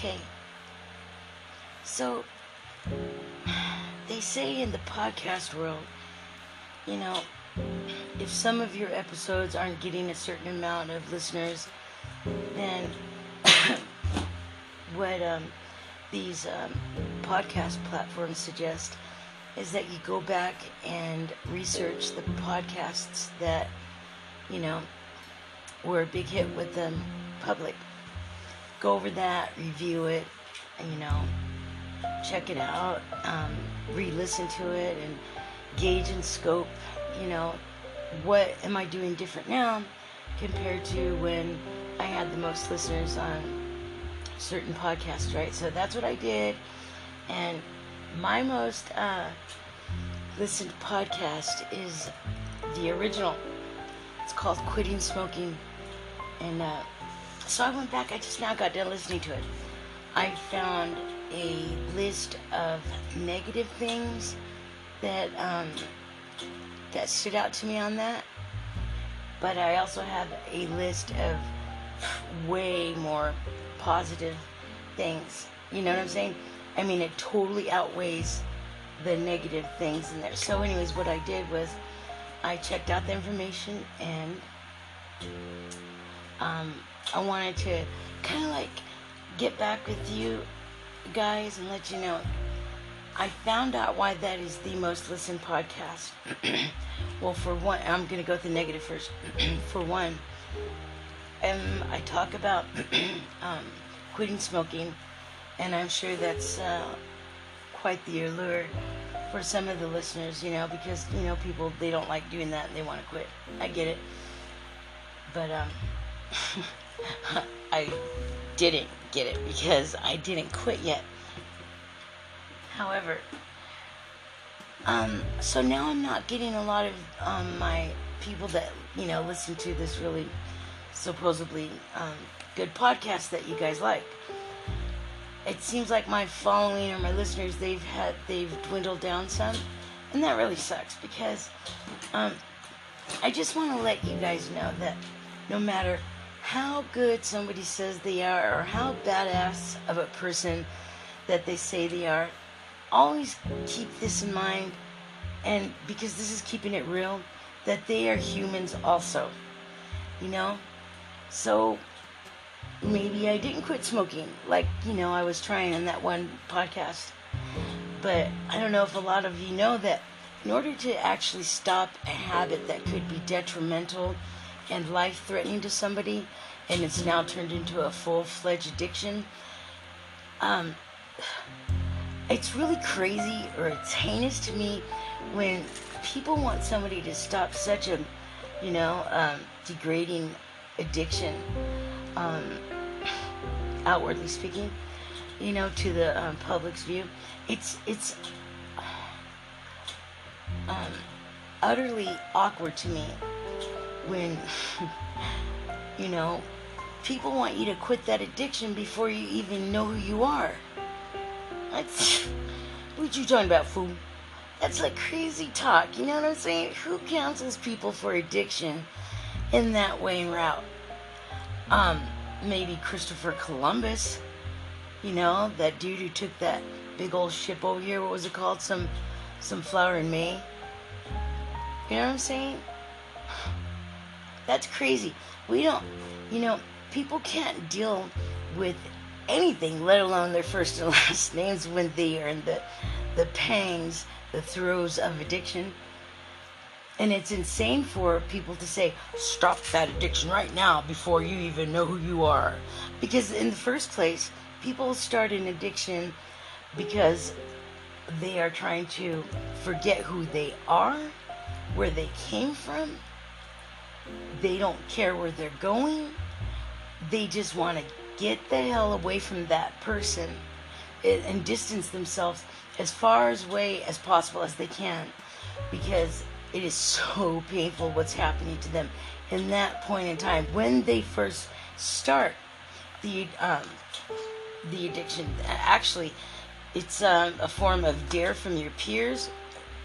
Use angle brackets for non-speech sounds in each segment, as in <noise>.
Okay. So, they say in the podcast world, you know, if some of your episodes aren't getting a certain amount of listeners, then <coughs> what um, these um, podcast platforms suggest is that you go back and research the podcasts that, you know, were a big hit with the public. Go over that, review it, you know, check it out, um, re listen to it, and gauge and scope, you know, what am I doing different now compared to when I had the most listeners on certain podcasts, right? So that's what I did. And my most uh, listened podcast is the original. It's called Quitting Smoking. And uh, so I went back, I just now got done listening to it. I found a list of negative things that um, that stood out to me on that. But I also have a list of way more positive things. You know what I'm saying? I mean, it totally outweighs the negative things in there. So, anyways, what I did was I checked out the information and um, I wanted to kind of like get back with you guys and let you know I found out why that is the most listened podcast. <clears throat> well, for one, I'm going to go with the negative first. <clears throat> for one, um, I talk about <clears throat> um, quitting smoking, and I'm sure that's uh, quite the allure for some of the listeners, you know, because, you know, people, they don't like doing that and they want to quit. I get it. But, um, <laughs> <laughs> I didn't get it because I didn't quit yet. However, um, so now I'm not getting a lot of um, my people that you know listen to this really supposedly um, good podcast that you guys like. It seems like my following or my listeners they've had they've dwindled down some, and that really sucks because um, I just want to let you guys know that no matter how good somebody says they are or how badass of a person that they say they are, always keep this in mind, and because this is keeping it real, that they are humans also. You know? So maybe I didn't quit smoking like, you know, I was trying in that one podcast. But I don't know if a lot of you know that in order to actually stop a habit that could be detrimental and life threatening to somebody, and it's now turned into a full fledged addiction, um, it's really crazy or it's heinous to me when people want somebody to stop such a, you know, um, degrading addiction, um, outwardly speaking, you know, to the um, public's view. It's it's um, utterly awkward to me when, <laughs> you know, people want you to quit that addiction before you even know who you are. That's <sighs> what you talking about, fool? That's like crazy talk. You know what I'm saying? Who counsels people for addiction in that way and route? Um, maybe Christopher Columbus. You know, that dude who took that big old ship over here. What was it called? Some, some flower in May. You know what I'm saying? That's crazy. We don't, you know, people can't deal with anything, let alone their first and <laughs> last names when they are in the, the pangs, the throes of addiction. And it's insane for people to say, stop that addiction right now before you even know who you are. Because in the first place, people start an addiction because they are trying to forget who they are, where they came from. They don't care where they're going. They just want to get the hell away from that person and distance themselves as far away as possible as they can because it is <laughs> so painful what's happening to them in that point in time when they first start the um, the addiction actually it's um, a form of dare from your peers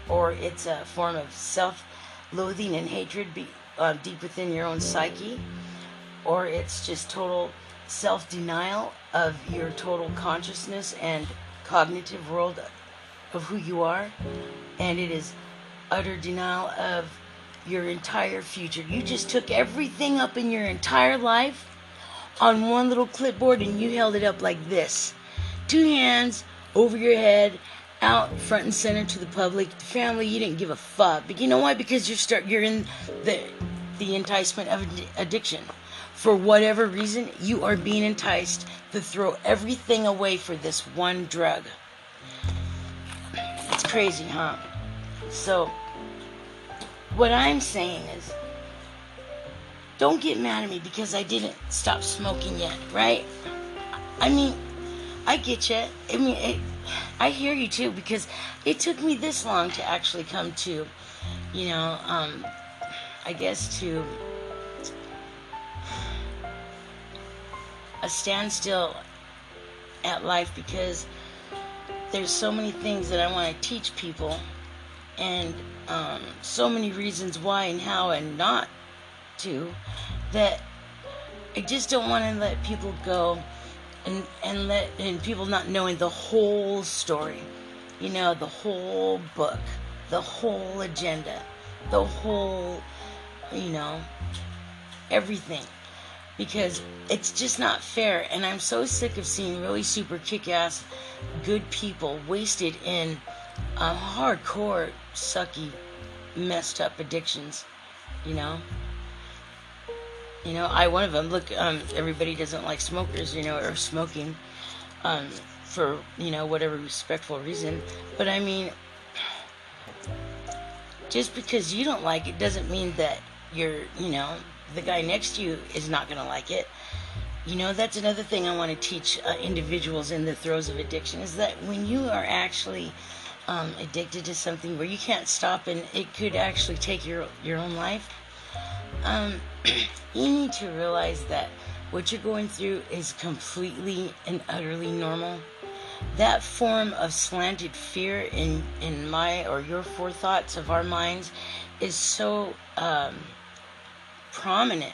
or it's a form of self-loathing and hatred be, uh, deep within your own psyche or it's just total self denial of your total consciousness and cognitive world of who you are, and it is utter denial of your entire future. You just took everything up in your entire life on one little clipboard and you held it up like this two hands over your head out front and center to the public. The family you didn't give a fuck. But you know why? Because you're start you're in the the enticement of addiction. For whatever reason you are being enticed to throw everything away for this one drug. It's crazy huh? So what i'm saying is don't get mad at me because i didn't stop smoking yet right? I mean i get you i mean it, I hear you too because it took me this long to actually come to, you know, um, I guess to a standstill at life because there's so many things that I want to teach people and um, so many reasons why and how and not to that I just don't want to let people go and and let and people not knowing the whole story. You know the whole book the whole agenda the whole you know everything. Because it's just not fair. And i'm so sick of seeing really super kick-ass good people wasted in um, hardcore sucky messed up addictions you know you know, I one of them. Look, um, everybody doesn't like smokers, you know, or smoking, um, for you know whatever respectful reason. But I mean, just because you don't like it doesn't mean that you're, you know, the guy next to you is not gonna like it. You know, that's another thing I want to teach uh, individuals in the throes of addiction is that when you are actually um, addicted to something where you can't stop and it could actually take your your own life um, <clears throat> you need to realize that what you're going through is completely and utterly normal. That form of slanted fear in, in my or your forethoughts of our minds is so um, prominent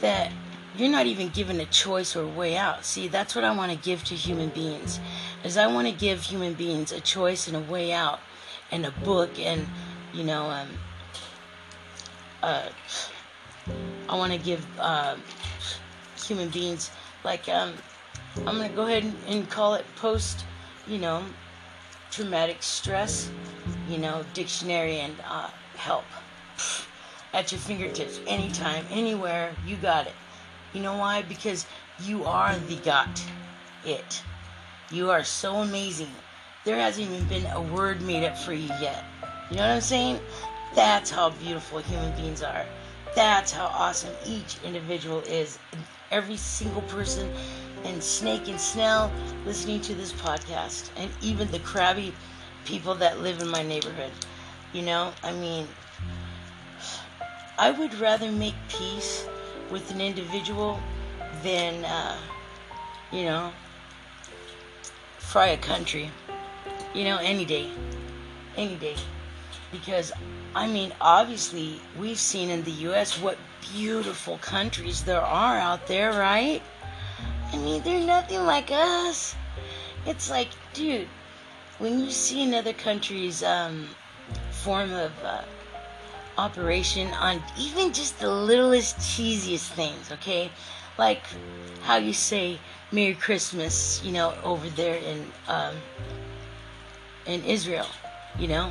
that you're not even given a choice or a way out. See, that's what I want to give to human beings. Is I want to give human beings a choice and a way out, and a book, and you know, um, uh, I want to give uh, human beings like um, I'm gonna go ahead and call it post, you know, traumatic stress, you know, dictionary and uh, help at your fingertips, anytime, anywhere. You got it. You know why? Because you are the got it. You are so amazing. There hasn't even been a word made up for you yet. You know what I'm saying? That's how beautiful human beings are. That's how awesome each individual is. Every single person and snake and snail listening to this podcast, and even the crabby people that live in my neighborhood. You know, I mean, I would rather make peace with an individual than, uh, you know, fry a country. You know, any day. Any day. Because I mean, obviously, we've seen in the U.S. what beautiful countries there are out there, right? I mean, they're nothing like us. It's like, dude, when you see another country's um, form of uh, operation on even just the littlest, cheesiest things, okay? Like how you say Merry Christmas, you know, over there in um, in Israel, you know,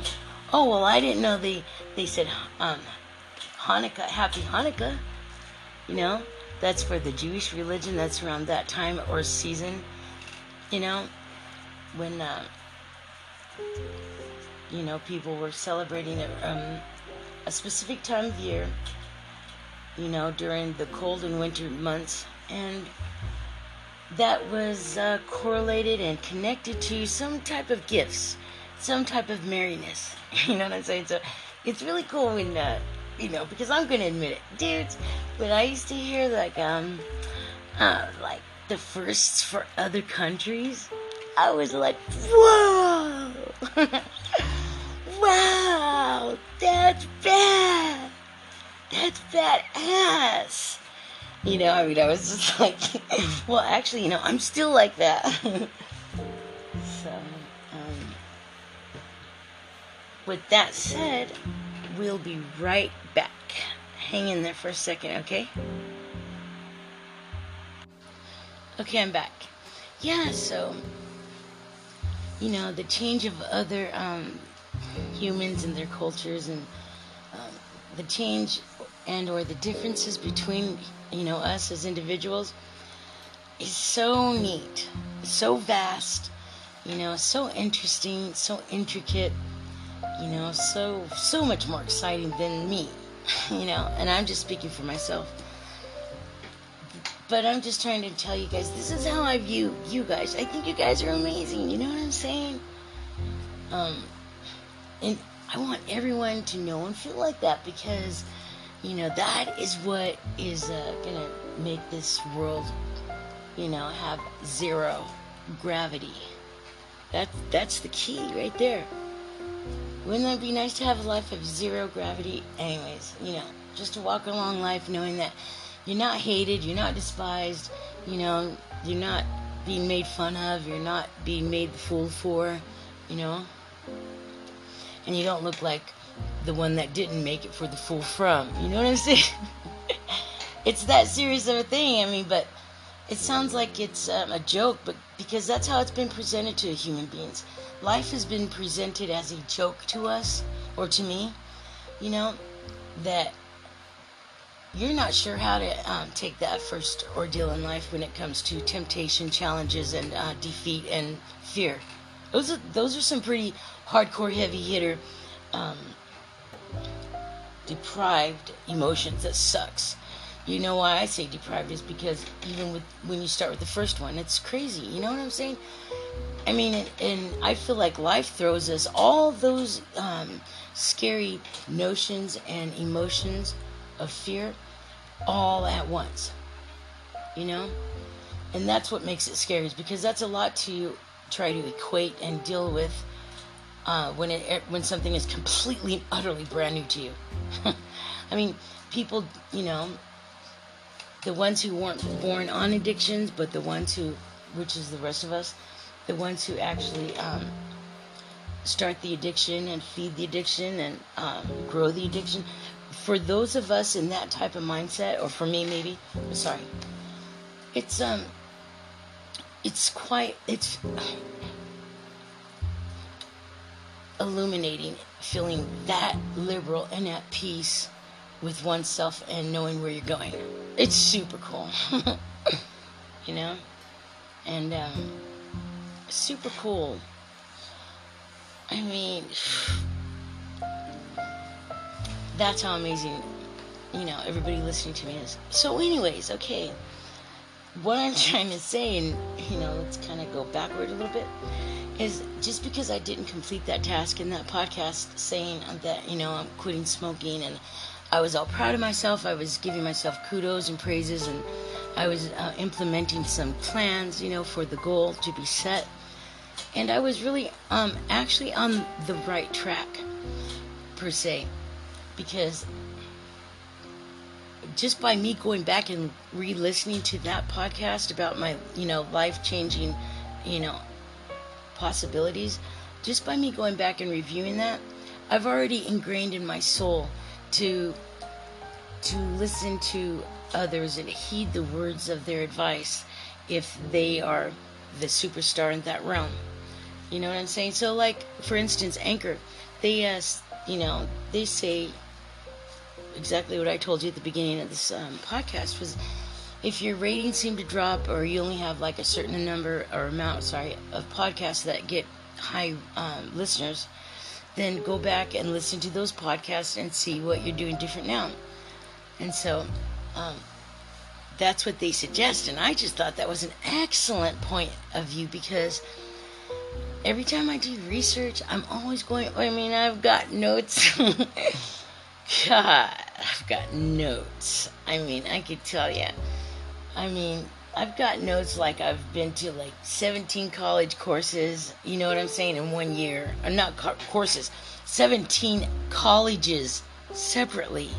Oh well, I didn't know they they said um, Hanukkah, Happy Hanukkah. You know, that's for the Jewish religion. That's around that time or season. You know, when uh, you know people were celebrating a, um, a specific time of year. You know, during the cold and winter months, and that was uh, correlated and connected to some type of gifts some type of merriness. <laughs> You know what I'm saying? So it's really cool when, uh, you know, because I'm gonna admit it, dudes. When I used to hear like um, uh, like the firsts for other countries, I was like, whoa, <laughs> wow, that's bad. That's badass. you know, I mean, I was just <laughs> like, well, actually, you know, I'm still like that. With that said, we'll be right back. Hang in there for a second, okay? Okay, I'm back. Yeah, so, you know, the change of other um, humans and their cultures and um, the change and or the differences between you know us as individuals is so neat so vast you know so interesting so intricate you know so so much more exciting than me <laughs> you know and i'm just speaking for myself. But i'm just trying to tell you guys this is how i view you guys. I think you guys are amazing you know what i'm saying? Um and i want everyone to know and feel like that because you know that is what is uh, gonna make this world you know have zero gravity. That that's the key right there wouldn't that be nice to have a life of zero gravity anyways you know just to walk along life knowing that you're not hated you're not despised you know you're not being made fun of you're not being made the fool for you know and you don't look like the one that didn't make it for the full from. You know what I'm <laughs> saying? it's that serious of a thing. I mean, but it sounds like it's um, a joke, but because that's how it's been presented to human beings. Life has been presented as a joke to us, or to me, you know, that you're not sure how to um, take that first ordeal in life when it comes to temptation, challenges, and uh, defeat and fear. Those are those are some pretty hardcore, heavy hitter um, deprived emotions that sucks. You know why I say deprived is because even with when you start with the first one, it's crazy. You know what I'm saying? I mean, and, I feel like life throws us all those um, scary notions and emotions of fear all at once. You know, and that's what makes it scary, is because that's a lot to try to equate and deal with uh, when it when something is completely and utterly brand new to you. <laughs> I mean, people, you know, the ones who weren't born on addictions, but the ones who, which is the rest of us, the ones who actually um, start the addiction and feed the addiction and um, grow the addiction. For those of us in that type of mindset, or for me maybe, sorry, it's um, it's quite it's illuminating feeling that liberal and at peace with oneself and knowing where you're going. It's super cool. <laughs> you know? And um, super cool. I mean, that's how amazing, you know, everybody listening to me is. So, anyways, okay. What I'm <laughs> trying to say, and, you know, let's kind of go backward a little bit is just because I didn't complete that task in that podcast saying that, you know, I'm quitting smoking and I was all proud of myself. I was giving myself kudos and praises and I was uh, implementing some plans, you know, for the goal to be set. And I was really um, actually on the right track, per se, because just by me going back and re listening to that podcast about my, you know, life changing, you know, possibilities, just by me going back and reviewing that, I've already ingrained in my soul to to listen to others and heed the words of their advice if they are the superstar in that realm. You know what I'm saying? So like for instance, Anchor, they uh, you know, they say exactly what I told you at the beginning of this um, podcast was if your ratings seem to drop or you only have like a certain number or amount, sorry, of podcasts that get high um, listeners, then go back and listen to those podcasts and see what you're doing different now. And so um, that's what they suggest. And I just thought that was an excellent point of view because every time I do research, I'm always going, I mean, I've got notes. <laughs> God, I've got notes. I mean, I could tell you. I mean, I've got notes like I've been to like 17 college courses, you know what I'm saying, in one year. Uh, not co- courses, 17 colleges separately.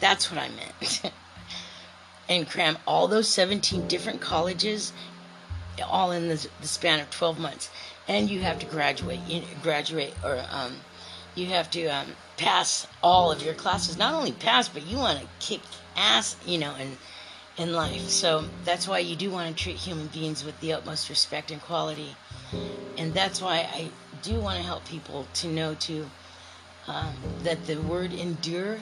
That's what I meant. <laughs> and cram all those 17 different colleges all in the, the span of 12 months and you have to graduate you graduate or um, you have to um, pass all of your classes not only pass but you want to kick ass you know in in life so that's why you do want to treat human beings with the utmost respect and quality and that's why i do want to help people to know too um, that the word endure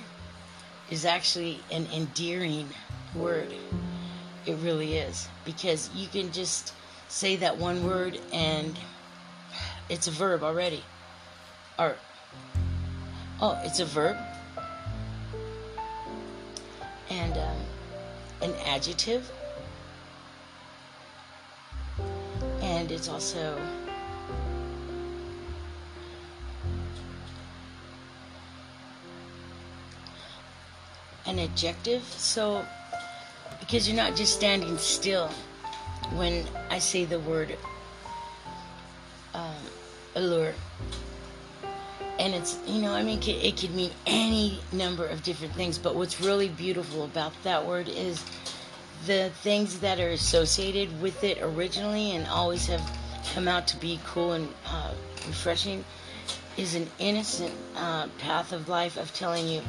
is actually an endearing word. It really is. Because you can just say that one word and it's a verb already. Or, oh, it's a verb. And um, an adjective. And it's also an adjective. So, because you're not just standing still when I say the word um, allure. And it's, you know, I mean, it could mean any number of different things, but what's really beautiful about that word is the things that are associated with it originally and always have come out to be cool and uh, refreshing is an innocent uh, path of life of telling you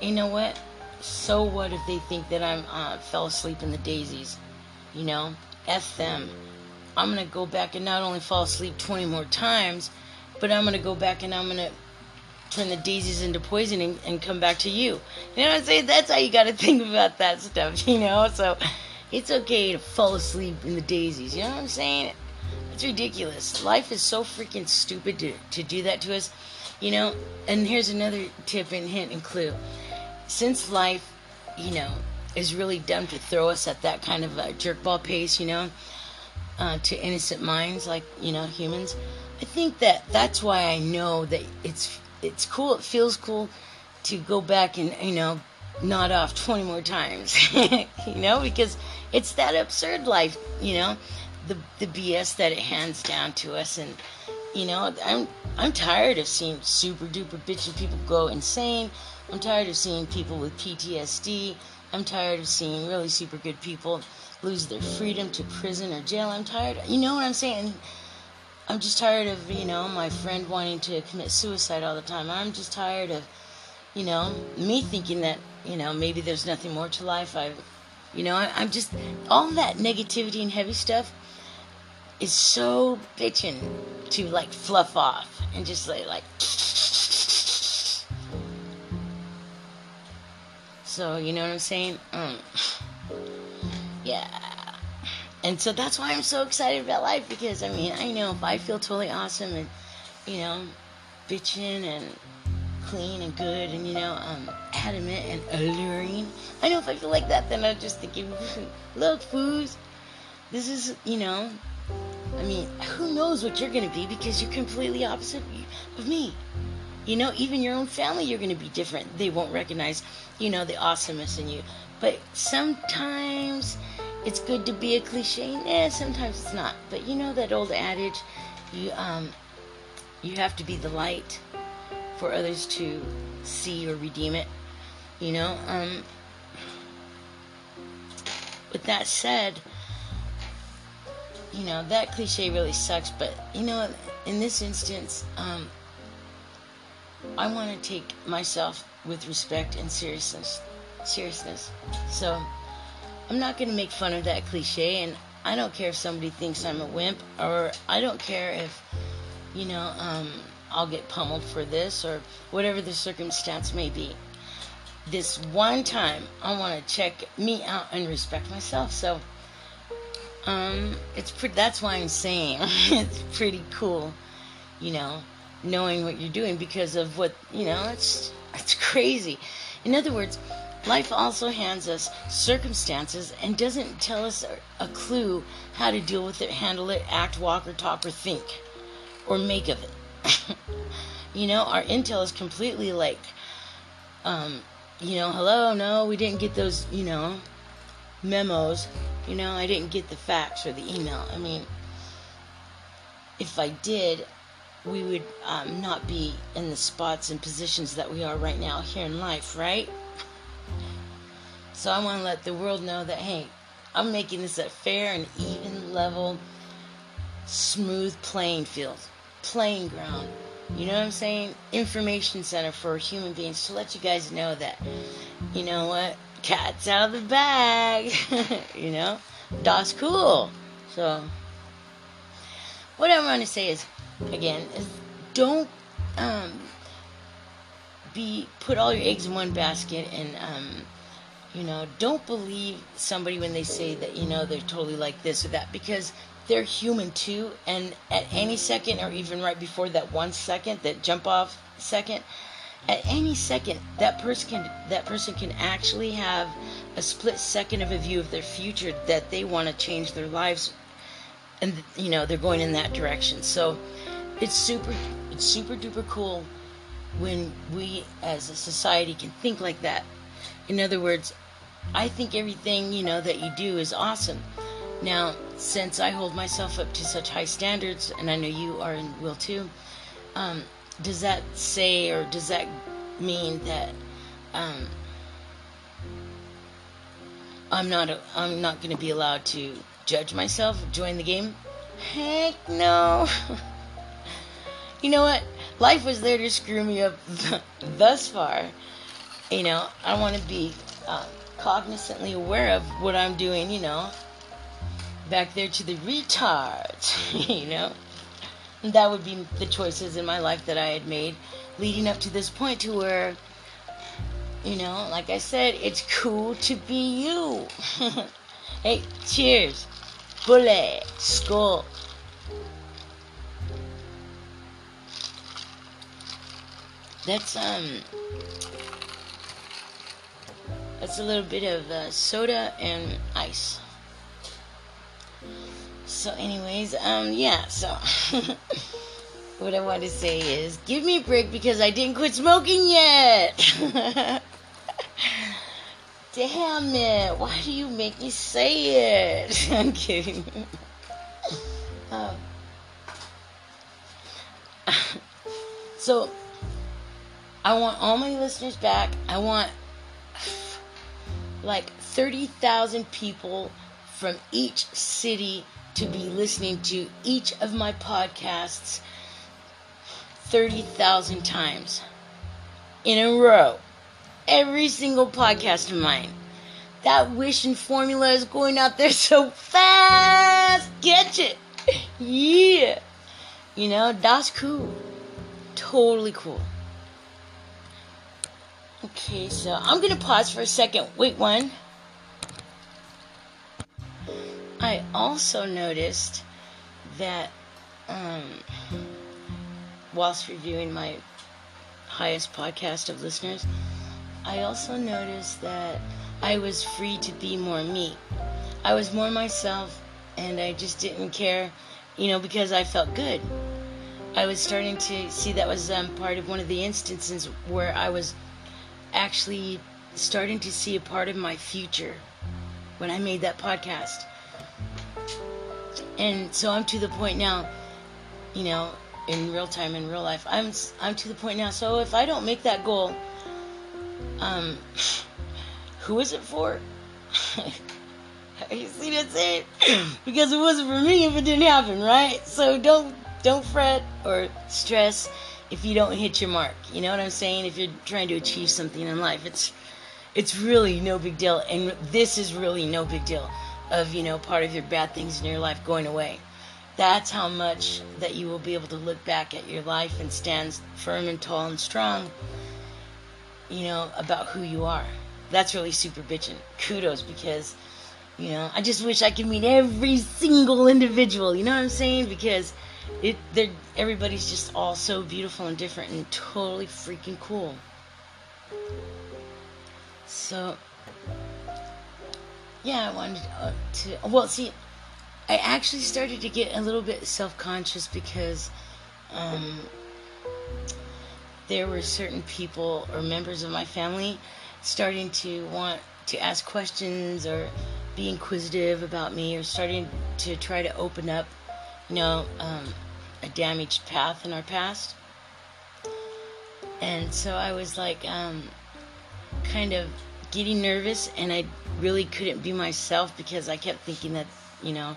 you know what? So what if they think that I'm uh, fell asleep in the daisies? You know, f them. I'm gonna go back and not only fall asleep 20 more times, but I'm gonna go back and I'm gonna turn the daisies into poison and, and come back to you. You know what I'm saying? That's how you gotta <laughs> think about that stuff. You know, so it's okay to fall asleep in the daisies. You know what I'm saying? It's ridiculous. Life is so freaking stupid to, to do that to us. You know, and here's another tip and hint and clue since life, you know, is really dumb to throw us at that kind of a jerkball pace, you know, uh, to innocent minds like you know humans. I think that that's why I know that it's it's cool. It feels cool to go back and you know nod off 20 more times <laughs> you know because it's that absurd life you know the the bs that it hands down to us and you know i'm i'm tired of seeing super duper bitchy people go insane I'm tired of seeing people with PTSD. I'm tired of seeing really super good people lose their freedom to prison or jail. I'm tired. You know what I'm saying? I'm just tired of, you know, my friend wanting to commit suicide all the time. I'm just tired of, you know, me thinking that, you know, maybe there's nothing more to life. I, you know, I, I'm just, all that negativity and heavy stuff is so bitching to like fluff off and just like, like, <sniffs> So, you know what I'm saying? Um, <sighs> yeah. And so that's why I'm so excited about life because, I mean, I know if I feel totally awesome and, you know, bitching and clean and good and, you know, um, adamant and alluring, I know if I feel like that, then I'm just thinking, look, fools, this is, you know, I mean, who knows what you're to be because you're completely opposite of me. You know, even your own family, you're to be different. They won't recognize, you know, the awesomeness in you. But sometimes it's good to be a cliche. Eh, sometimes it's not. But you know that old adage, you um, you have to be the light for others to see or redeem it. You know. Um, with that said, you know that cliche really sucks. But you know, in this instance, um, I want to take myself with respect and seriousness. Seriousness. So I'm not going to make fun of that cliche, and I don't care if somebody thinks I'm a wimp, or I don't care if, you know, um, I'll get pummeled for this, or whatever the circumstance may be. This one time, I want to check me out and respect myself. So, um, it's pretty. That's why I'm saying <laughs> it's pretty cool, you know knowing what you're doing because of what you know it's it's crazy in other words life also hands us circumstances and doesn't tell us a, clue how to deal with it handle it act walk or talk or think or make of it. <laughs> You know our intel is completely like um you know hello no we didn't get those you know memos. You know i didn't get the fax or the email. I mean if i did we would um, not be in the spots and positions that we are right now here in life, right? So I want to let the world know that, hey, I'm making this a fair and even level, smooth playing field, playing ground. You know what I'm saying? Information center for human beings to let you guys know that, you know what? Cat's out of the bag. <laughs> you know? That's cool. So, what I want to say is, again, is don't um, be put all your eggs in one basket and um, you know don't believe somebody when they say that you know they're totally like this or that because they're human too and at any second or even right before that one second that jump off second at any second that person can that person can actually have a split second of a view of their future that they want to change their lives and you know they're going in that direction. So it's super it's super duper cool when we as a society can think like that. In other words i think everything you know that you do is awesome now since i hold myself up to such high standards and i know you are and will too um, does that say or does that mean that um, i'm not a, i'm not going to be allowed to judge myself join the game heck no <laughs> you know what? Life was there to screw me up <laughs> thus far. You know, I want to be uh, cognizantly aware of what I'm doing, you know, back there to the retards, <laughs> you know. And that would be the choices in my life that I had made leading up to this point to where, you know, like I said, it's cool to be you. <laughs> hey, cheers. Bullet. Skull. That's um that's a little bit of uh, soda and ice. So, anyways, um, yeah. So, <laughs> what I want to say is, give me a break because I didn't quit smoking yet. <laughs> Damn it! Why do you make me say it? <laughs> I'm kidding. um, so I want all my listeners back. I want like 30,000 people from each city to be listening to each of my podcasts 30,000 times in a row. Every single podcast of mine. That wish and formula is going out there <laughs> so fast. Get it. <laughs> Yeah. You know, that's cool. Totally cool. Okay, so I'm gonna pause for a second. Wait one. I also noticed that um, whilst reviewing my highest podcast of listeners, I also noticed that I was free to be more me. I was more myself, and I just didn't care, you know, because I felt good. I was starting to see that was um, part of one of the instances where I was actually starting to see a part of my future when I made that podcast. And so I'm to the point now, you know, in real time, in real life, I'm I'm to the point now. So if I don't make that goal, um, who is it for? <laughs> you see, that's it. <clears throat> because it wasn't for me if it didn't happen, right? So don't don't fret or stress if you don't hit your mark. You know what I'm saying? If you're trying to achieve something in life, it's it's really no big deal. And this is really no big deal of, you know, part of your bad things in your life going away. That's how much that you will be able to look back at your life and stand firm and tall and strong, you know, about who you are. That's really super bitching. Kudos because, you know, I just wish I could meet every single individual, you know what I'm saying? Because it everybody's just all so beautiful and different and totally freaking cool. So yeah, I wanted uh, to well see I actually started to get a little bit self-conscious because um, there were certain people or members of my family starting to want to ask questions or be inquisitive about me or starting to try to open up you know, um, a damaged path in our past. And so I was like, um, kind of getting nervous and I really couldn't be myself because I kept thinking that, you know,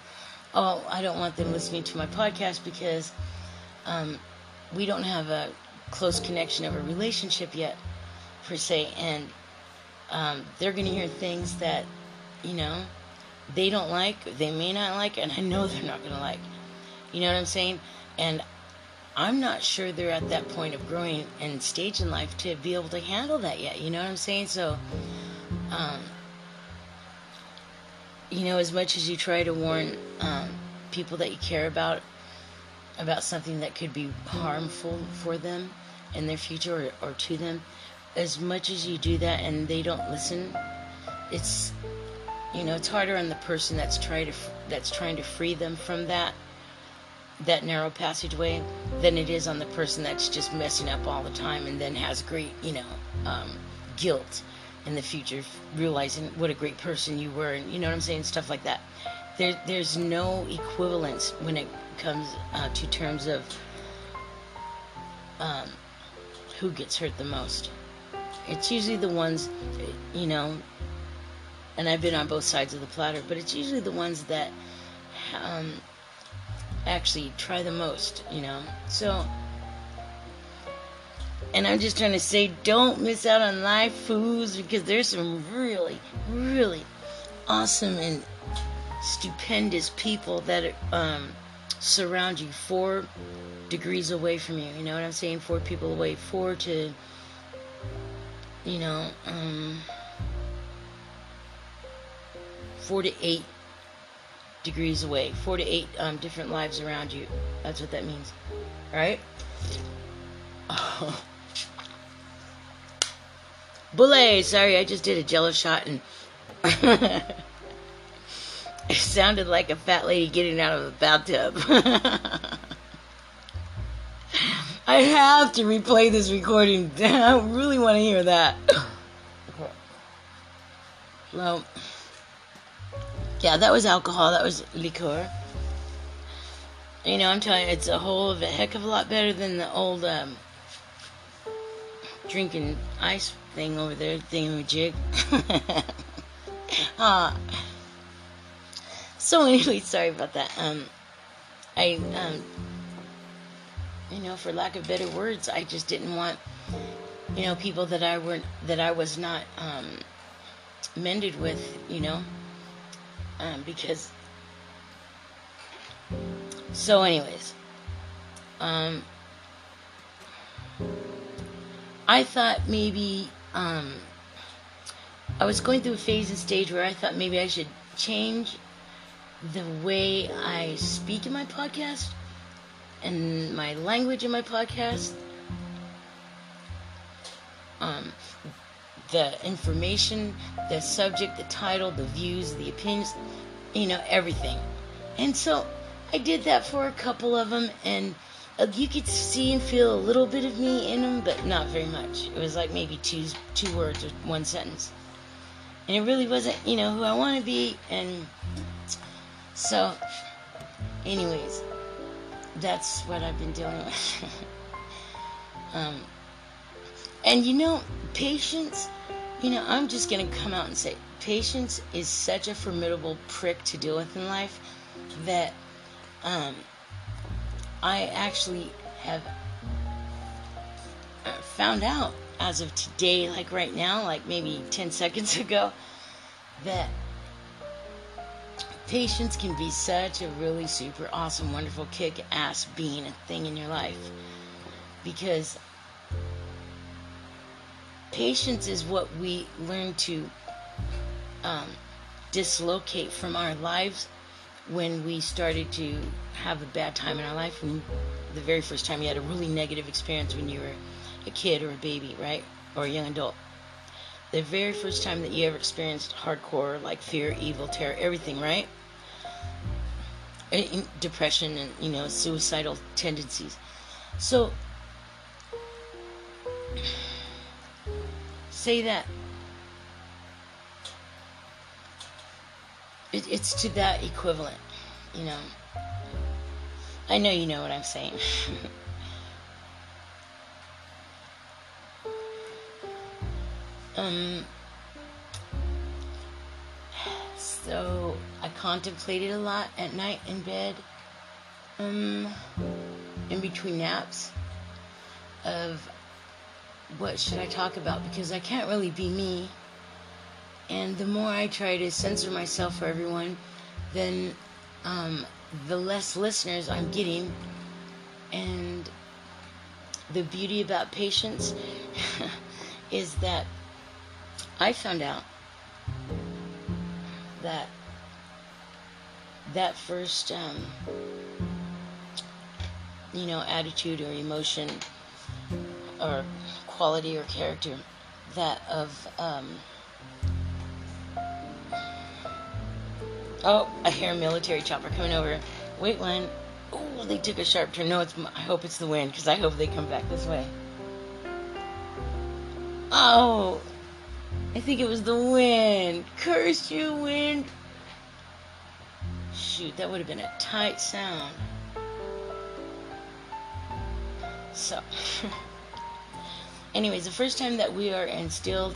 oh, I don't want them listening to my podcast because um, we don't have a close connection of a relationship yet, per se. And um, they're going to hear things that, you know, they don't like, they may not like, and I know they're not going to like. You know what I'm saying? And I'm not sure they're at that point of growing and stage in life to be able to handle that yet. You know what I'm saying? So, um, you know, as much as you try to warn um, people that you care about about something that could be harmful for them in their future or, or to them, as much as you do that and they don't listen, it's you know it's harder on the person that's trying to that's trying to free them from that that narrow passageway than it is on the person that's just messing up all the time and then has great you know um, guilt in the future realizing what a great person you were and you know what i'm saying stuff like that. There, there's no equivalence when it comes uh, to terms of um, who gets hurt the most. It's usually the ones you know and I've been on both sides of the platter, but it's usually the ones that um, actually try the most, you know. So, and I'm just trying to say, don't miss out on live foods because there's some really, really awesome and stupendous people that um, surround you four degrees away from you. You know what I'm saying? Four people away, four to, you know, um, four to eight degrees away, four to eight um, different lives around you. That's what that means. right? Oh. <sighs> Sorry, I just did a jello shot and <laughs> it sounded like a fat lady getting out of a bathtub. <laughs> I have to replay this recording. <laughs> I really want to hear that. <coughs> Well, yeah, that was alcohol. That was liqueur. You know, I'm telling you, it's a whole of a heck of a lot better than the old um, drinking ice thing over there, thingamajig. <laughs> uh, so anyway, <laughs> sorry about that. Um, I, um, you know, for lack of better words, I just didn't want, you know, people that I weren't, that I was not um, mended with, you know um, because so anyways um i thought maybe um i was going through a phase and stage where i thought maybe i should change the way i speak in my podcast and my language in my podcast. Um the information, the subject, the title, the views, the opinions, you know, everything. And so I did that for a couple of them, and uh, you could see and feel a little bit of me in them, but not very much. It was like maybe two two words or one sentence, and it really wasn't, you know, who I want to be. And so, anyways, that's what I've been dealing with. <laughs> um, and you know, patience you know, I'm just going to come out and say patience is such a formidable prick to deal with in life that um, I actually have uh, found out as of today, like right now, like maybe 10 <laughs> seconds ago, that patience can be such a really super awesome, wonderful, kick ass being a thing in your life. Because Patience is what we learn to um, dislocate from our lives when we started to have a bad time in our life. When the very first time you had a really negative experience when you were a kid or a baby, right? Or a young adult. The very first time that you ever experienced hardcore, like fear, evil, terror, everything, right? Depression and, you know, suicidal tendencies. So, say that. It, it's to that equivalent, you know. I know you know what I'm saying. <laughs> um, So I contemplated a lot at night in bed, um, in between naps, of what should I talk about because I can't really be me. And the more I try to censor myself for everyone, then um, the less listeners I'm getting. And the beauty about patience <laughs> is that I found out that that first um, you know attitude or emotion or quality or character that of um, oh I hear a military chopper coming over wait one oh they took a sharp turn no it's I hope it's the wind because I hope they come back this way oh I think it was the wind. Curse you, wind. Shoot, that would have been a tight sound. So, <laughs> anyways, the first time that we are instilled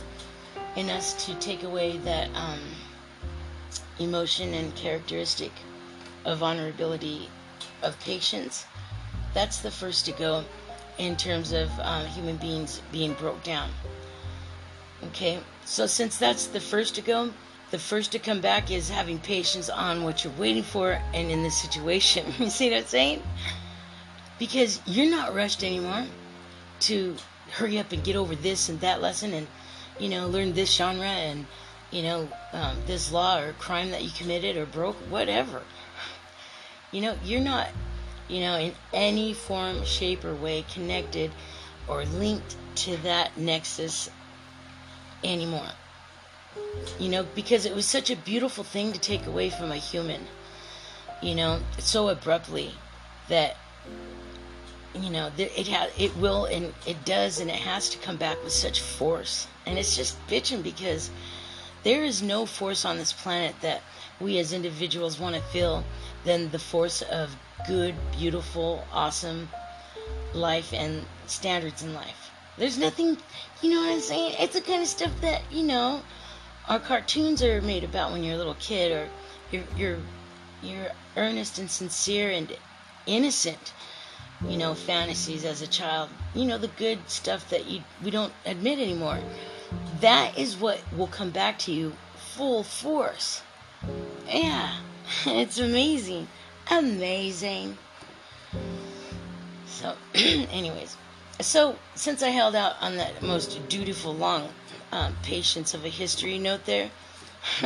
in us to take away that um, emotion and characteristic of vulnerability, of patience, that's the first to go in terms of um, human beings being broke down. Okay, so since that's the first to go, the first to come back is having patience on what you're waiting for and in this situation. <laughs> you see what I'm saying? Because you're not rushed anymore to hurry up and get over this and that lesson and, you know, learn this genre and, you know, um, this law or crime that you committed or broke, whatever. You know, you're not, you know, in any form, shape, or way connected or linked to that nexus anymore. You know, because it was such a beautiful thing to take away from a human, you know, so abruptly that you know it ha- it will and it does and it has to come back with such force. And it's just bitching because there is no force on this planet that we as individuals want to feel than the force of good beautiful awesome life and standards in life. There's nothing, you know what I'm saying? It's the kind of stuff that, you know, our cartoons are made about when you're a little kid or you're, you're, you're earnest and sincere and innocent, you know, fantasies as a child. You know, the good stuff that you, we don't admit anymore. That is what will come back to you full force. Yeah, <laughs> it's amazing. Amazing. So, <clears throat> anyways, so, since I held out on that most dutiful long um, patience of a history note there, <laughs>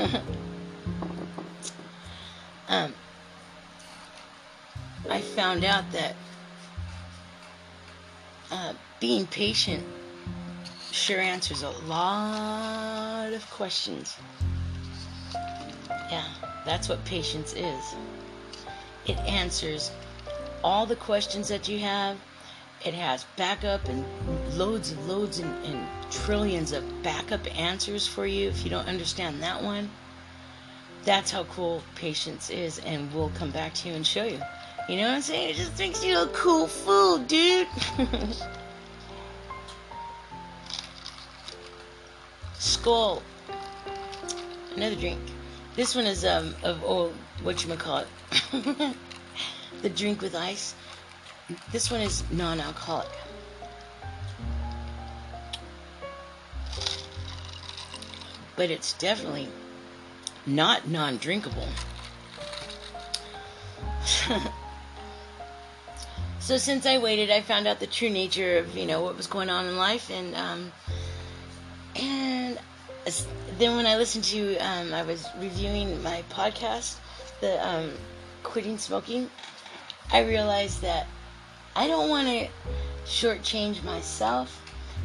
um, I found out that uh, being patient sure answers a lot of questions. Yeah, that's what patience is. It answers all the questions that you have it has backup and loads and loads and, and trillions of backup answers for you if you don't understand that one. That's how cool patience is, and we'll come back to you and show you. You know what I'm saying? It just makes you a cool fool, dude. <laughs> Skull. Another drink. This one is um of old what you call it. <laughs> the drink with ice. This one is non alcoholic. But it's definitely not non drinkable. <laughs> so since I waited, I found out the true nature of you know what was going on in life, and um, and then when I listened to, um, I was reviewing my podcast, the um, quitting smoking. I realized that I don't want to shortchange myself,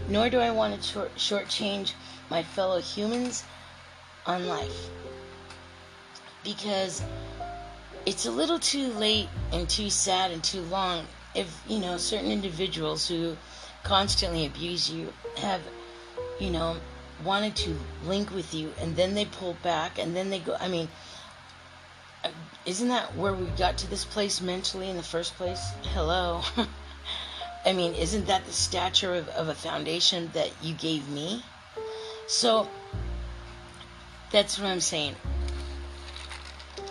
nor do I want to short shortchange my fellow humans on life. Because it's a little too late and too sad and too long if, you know, certain individuals who constantly abuse you have, you know, wanted to link with you and then they pull back and then they go. I mean, uh, isn't that where we got to this place mentally in the first place? Hello. <laughs> I mean, isn't that the stature of, of a foundation that you gave me? So, that's what I'm saying.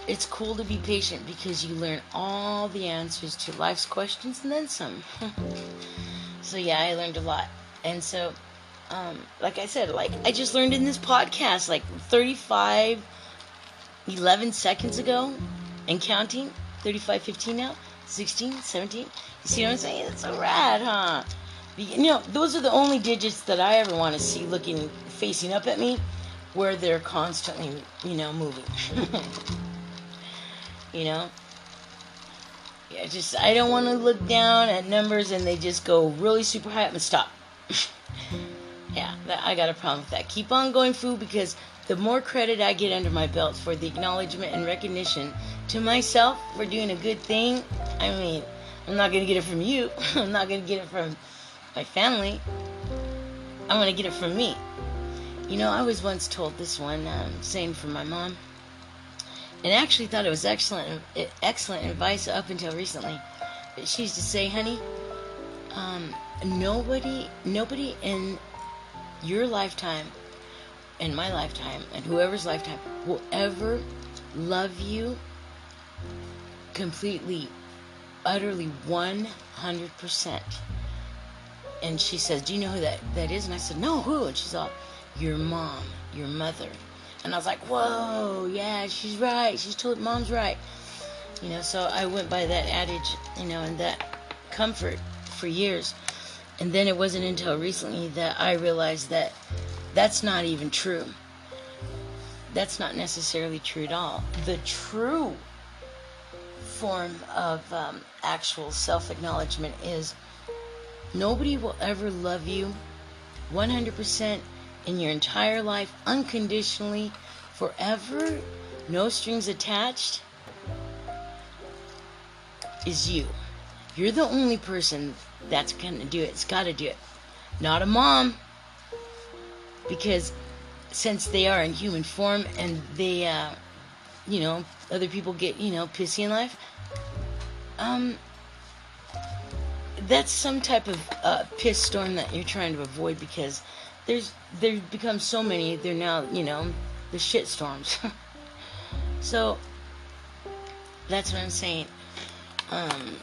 It's cool to be patient because you learn all the answers to life's questions and then some. <laughs> so yeah, I learned a lot. And so um, like I said, like I just learned in this podcast like 35 11 seconds ago and counting 35 15 now 16 17 you see what i'm saying it's so rad huh you know those are the only digits that i ever want to see looking facing up at me where they're constantly you know moving <laughs> you know yeah just i don't want to look down at numbers and they just go really super high up and stop <laughs> yeah that, i got a problem with that keep on going food because the more credit I get under my belt for the acknowledgement and recognition to myself for doing a good thing, I mean, I'm not to get it from you. <laughs> I'm not to get it from my family. I'm to get it from me. You know, I was once told this one um, saying from my mom, and actually thought it was excellent, excellent advice up until recently. But She used to say, "Honey, um, nobody, nobody in your lifetime in my lifetime and whoever's lifetime will ever love you completely, utterly 100%. And she says, Do you know who that, that is? And I said, No, who? And she's all, Your mom, your mother. And I was like, Whoa, yeah, she's right. She's told mom's right. You know, so I went by that adage, you know, and that comfort for years. And then it wasn't until recently that I realized that that's not even true. That's not necessarily true at all. The true form of um, actual self acknowledgement is nobody will ever love you 100% in your entire life, unconditionally, forever, no strings attached, is you. You're the only person that's gonna do it. It's gotta do it. Not a mom, because since they are in human form and they, uh, you know, other people get, you know, pissy in life, um, that's some type of uh, piss storm that you're trying to avoid because there's there become so many. They're now, you know, the shit storms. <laughs> so that's what I'm saying. Um,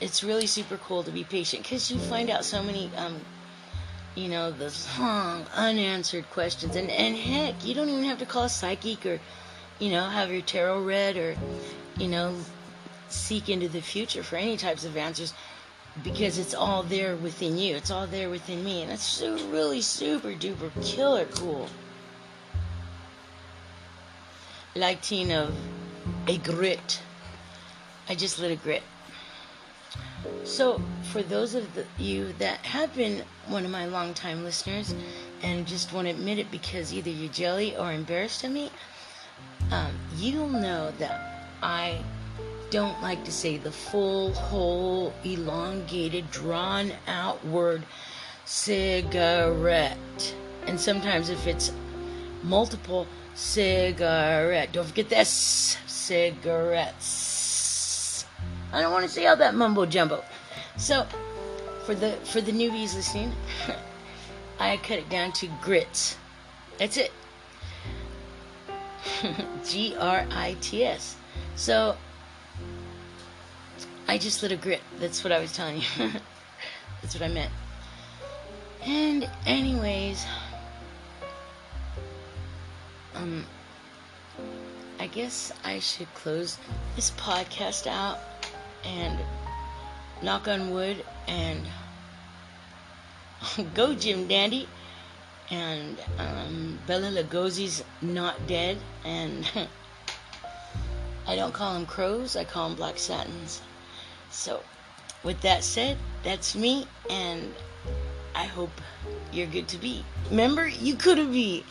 it's really super cool to be patient because you find out so many um, you know, the long unanswered questions. And, and heck, you don't even have to call a psychic or, you know, have your tarot read or, you know, seek into the future for any types of answers because it's all there within you. It's all there within me. And it's really super duper killer cool. Lighting of a grit. I just lit a grit. So, for those of the, you that have been one of my longtime listeners and just want to admit it because either you're jelly or embarrassed of me, um, you'll know that I don't like to say the full, whole, elongated, drawn out word cigarette. And sometimes if it's multiple cigarette, don't forget this cigarettes I don't want to say all that mumbo jumbo. So, for the for the newbies listening, <laughs> I cut it down to grits. That's it. <laughs> G R I T S. So, I just lit a grit. That's what I was telling you. <laughs> That's what I meant. And, anyways, um, I guess I should close this podcast out and knock on wood and <laughs> go Jim Dandy and um, Bela Lugosi's not dead and <laughs> I don't call them crows I call them black satins so, with that said, that's me, and I hope you're good to be. Remember, you could have been.